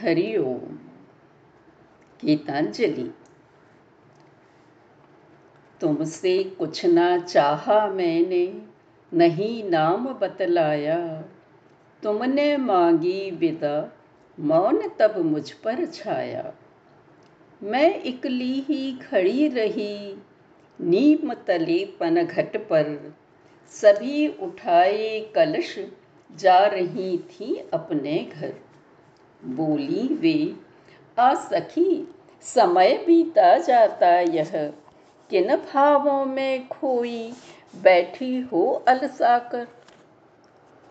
हरि ओम। गीतांजलि। तुमसे कुछ ना चाहा मैंने, नहीं नाम बतलाया। तुमने मांगी विदा, मौन तब मुझ पर छाया। मैं इकली ही खड़ी रही, नीम तले पनघट पर। सभी उठाए कलश, जा रही थी अपने घर। बोली वे, आ सखी, समय बीता जाता यह। किन भावों में खोई बैठी हो अलसाकर?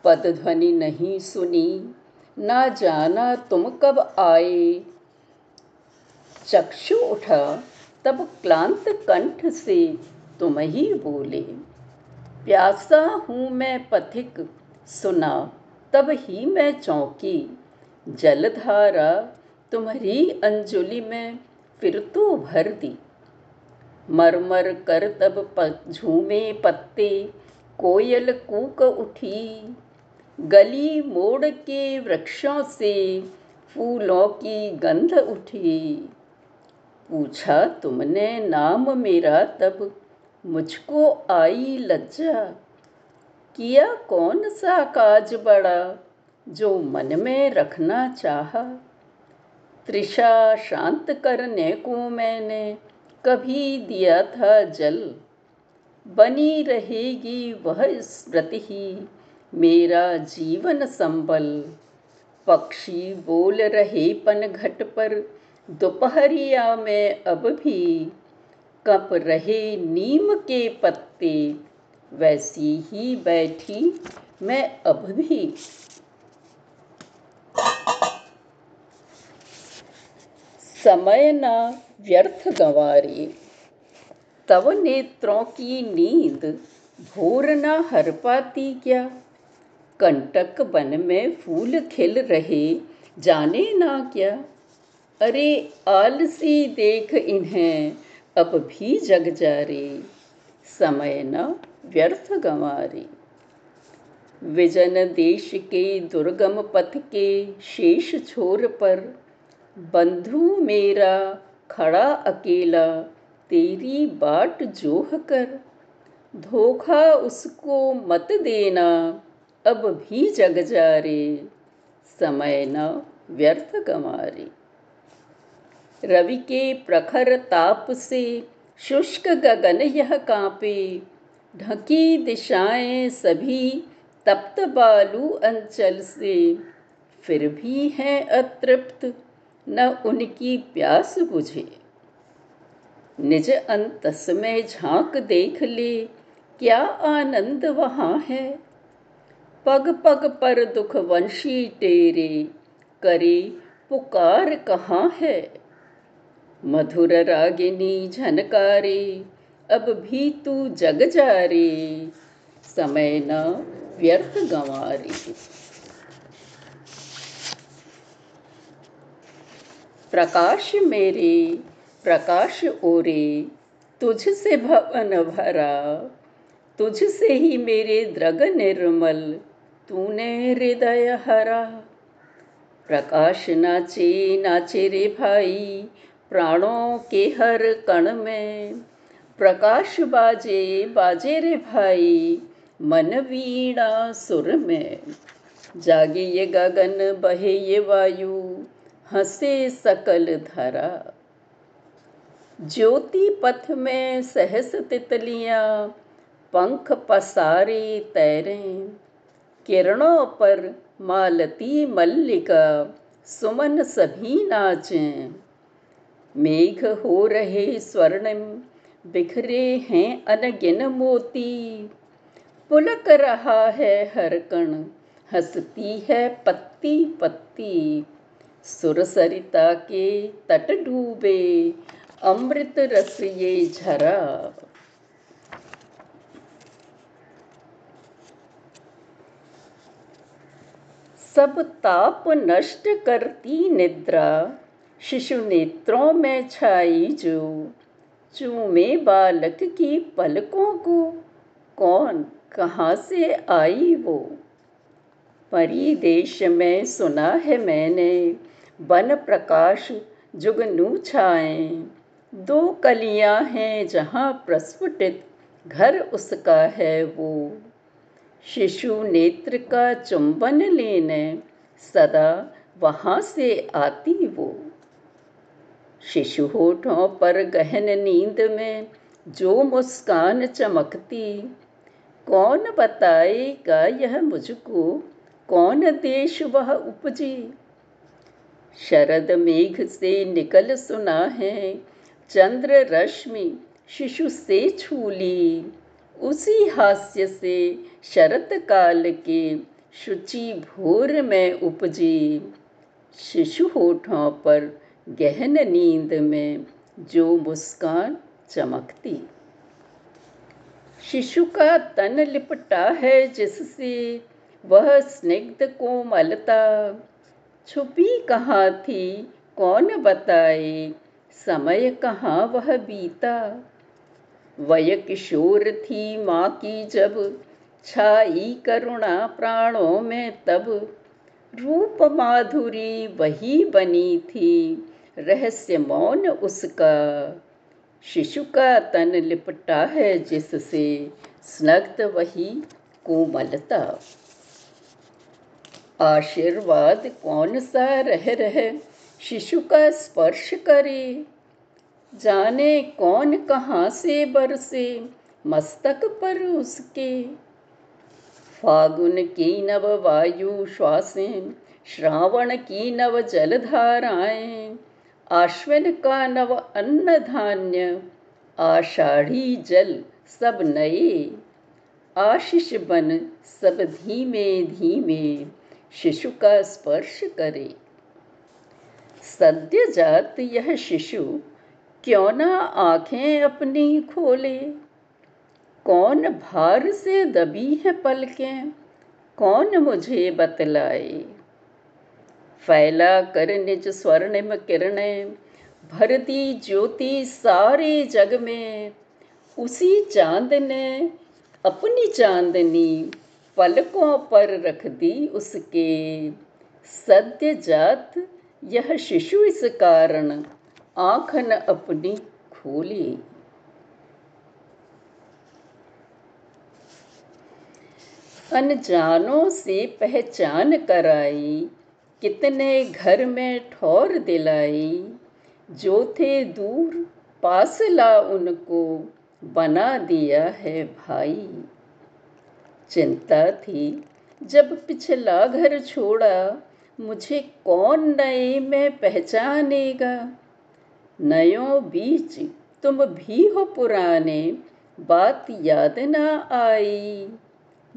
पद ध्वनि नहीं सुनी, ना जाना तुम कब आए। चक्षु उठा, तब क्लांत कंठ से तुम ही बोले, प्यासा हूँ मैं पथिक, सुना, तब ही मैं चौंकी। जलधारा तुम्हारी अंजुलि में फिर तो भर दी। मरमर कर तब झूमे पत्ते, कोयल कूक उठी। गली मोड़ के वृक्षों से फूलों की गंध उठी। पूछा तुमने नाम मेरा तब, मुझको आई लज्जा। किया कौन सा काज बड़ा? जो मन में रखना चाह। त्रिषा शांत करने को मैंने, कभी दिया था जल। बनी रहेगी वह स्मृति ही, मेरा जीवन संबल। पक्षी बोल रहे पन घट पर, दोपहरिया में अब भी। कप रहे नीम के पत्ते, वैसी ही बैठी मैं अब भी। समय न व्यर्थ गंवारी तव नेत्रों की नींद भोर न हर पाती क्या कंटक बन में फूल खिल रहे जाने ना क्या अरे आलसी देख इन्हें अब भी जग जा रे समय न व्यर्थ गंवारी विजन देश के दुर्गम पथ के शेष छोर पर बंधु मेरा, खड़ा अकेला, तेरी बाट जोह कर। धोखा उसको मत देना, अब भी जग जा रे, समय न व्यर्थ गंवारे। रवि के प्रखर ताप से शुष्क गगन यह कांपे, ढकी दिशाएँ सभी तप्त बालू अंचल से। फिर भी हैं अतृप्त न उनकी प्यास बुझे। निज अंतस में झाँक देख ले, क्या आनंद वहाँ है? पग पग पर दुख वंशी टेरे, करे पुकार कहाँ है? मधुर रागिनी झनकारे, अब भी तू जग जा रे, समय न व्यर्थ गंवारी। प्रकाश मेरे, प्रकाश ओरे, तुझसे भवन भरा, तुझसे ही मेरे द्रग निर्मल, तूने हृदय हरा। प्रकाश नाचे नाचे रे भाई, प्राणों के हर कण में। प्रकाश बाजे बाजे रे भाई, मन वीणा सुर में। जागे ये गगन, बहे ये वायु हंसे सकल धरा। ज्योति पथ में सहस तितलियाँ, पंख पसारे तैरे। किरणों पर मालती मल्लिका, सुमन सभी नाचें। मेघ हो रहे स्वर्णिम, बिखरे हैं अनगिन मोती। पुलक रहा है हर कण, हंसती है पत्ती पत्ती। सुरसरिता के तट डूबे अमृत रस ये झरा। सब ताप नष्ट करती निद्रा शिशु नेत्रों में छाई जो, चूमे बालक की पलकों को, कौन कहाँ से आई वो? परी देश में सुना है मैंने। बन प्रकाश जुगनू छाए। दो कलियाँ हैं जहाँ प्रस्फुटित, घर उसका है वो। शिशु नेत्र का चुंबन लेने, सदा वहाँ से आती वो। शिशु होठों पर गहन नींद में, जो मुस्कान चमकती। कौन बताएगा यह मुझको? कौन देश वह उपजी? शरद मेघ से निकल सुना है, चंद्र रश्मि शिशु से छूली। उसी हास्य से शरत काल के शुचि भोर में उपजी। शिशु होठों पर गहन नींद में जो मुस्कान चमकती। शिशु का तन लिपटा है जिससे वह स्निग्ध कोमलता। छुपी कहाँ थी? कौन बताए? समय कहाँ वह बीता? वय किशोर थी माँ की जब, छाई करुणा प्राणों में तब। रूप माधुरी वही बनी थी, रहस्य मौन उसका। शिशु का तन लिपटा है जिससे, स्नग्ध वही कोमलता। आशीर्वाद कौन सा रह रहे? शिशु का स्पर्श करे। जाने कौन कहाँ से बरसे मस्तक पर उसके। फागुन की नव वायु श्वासें, श्रावण की नव जलधाराएँ, आश्विन का नव अन्न धान्य आषाढ़ी जल सब नए। आशीष बन सब धीमे धीमे। शिशु का स्पर्श करे। सद्य जात यह शिशु, क्यों ना आँखें अपनी खोले? कौन भार से दबी है पलकें? कौन मुझे बतलाए? फैला कर निज स्वर्णिम किरणें, भर दी ज्योति सारे जग में। उसी चाँद ने अपनी चांदनी पलकों पर रख दी उसके। सद्य जात यह शिशु इस कारण, आंखन अपनी खोली। अनजानों से पहचान कराई, कितने घर में ठौर दिलाई। जो थे दूर पास ला उनको बना दिया है भाई। चिंता थी। जब पिछला घर छोड़ा, मुझे कौन नए में पहचानेगा? नयों बीच तुम भी हो पुराने, बात याद ना आई।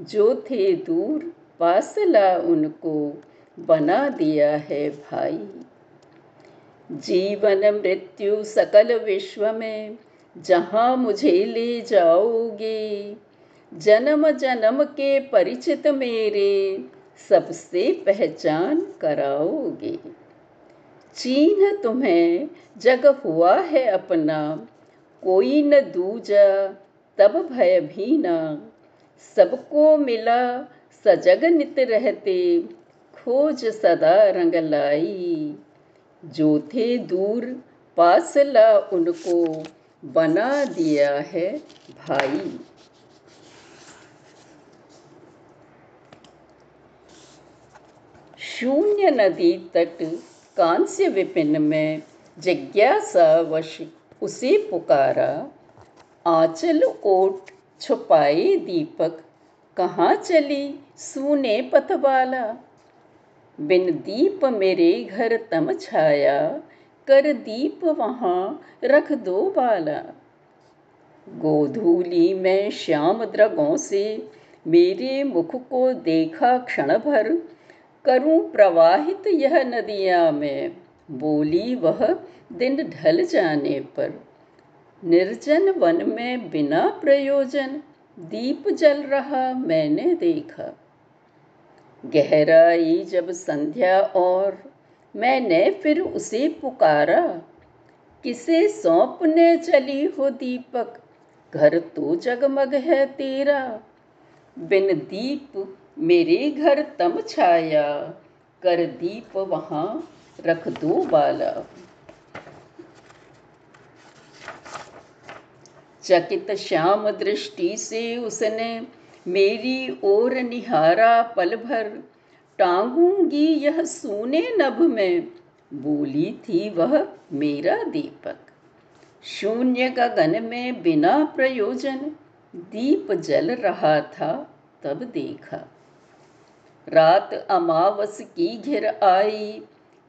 जो थे दूर पास ला उनको बना दिया है भाई। जीवन, मृत्यु, सकल विश्व में जहाँ मुझे ले जाओगे जन्म जन्म के परिचित मेरे सबसे पहचान कराओगे। चीन तुम्हें जग हुआ है अपना, कोई न दूजा, तब भय भी ना। सबको मिला सजग नित रहते, खोज सदा रंग लाई। जो थे दूर पासला उनको, बना दिया है भाई। शून्य नदी तट कांस्य विपिन में जिज्ञासावश उसे पुकारा, आंचल ओट छुपाए दीपक कहाँ चली सूने पथवाला? बिन दीप मेरे घर तम छाया, कर दीप वहाँ रख दो बाला। गोधूली में श्याम द्रगों से मेरे मुख को देखा क्षण भर करूँ प्रवाहित यह नदिया में, बोली वह दिन ढल जाने पर। निर्जन वन में बिना प्रयोजन, दीप जल रहा मैंने देखा। गहराई जब संध्या और मैंने फिर उसे पुकारा, किसे सौंपने चली हो दीपक? घर तो जगमग है तेरा। बिन दीप मेरे घर तम छाया, कर दीप वहाँ रख दो बाला। चकित श्याम दृष्टि से उसने मेरी ओर निहारा पल भर, टांगूँगी यह सोने नभ में, बोली थी वह मेरा दीपक। शून्य गगन में बिना प्रयोजन, दीप जल रहा था, तब देखा। रात अमावस की घिर आई।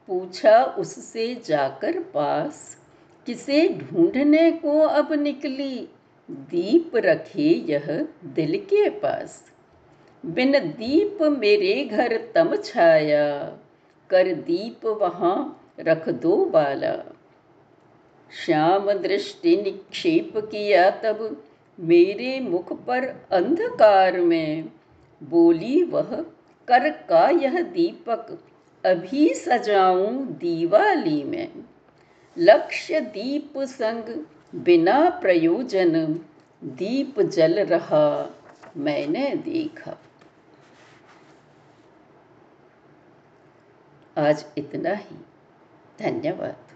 पूछा उससे जाकर पास, किसे ढूँढने को अब निकली? दीप रखे यह दिल के पास। बिन दीप मेरे घर तम छाया, कर दीप वहाँ रख दो बाला। श्याम दृष्टि निक्षेप किया तब मेरे मुख पर अंधकार में, बोली वह कर का यह दीपक अभी सजाऊं दीवाली में। लक्ष्य दीप संग बिना प्रयोजन दीप जल रहा मैंने देखा। आज इतना ही। धन्यवाद।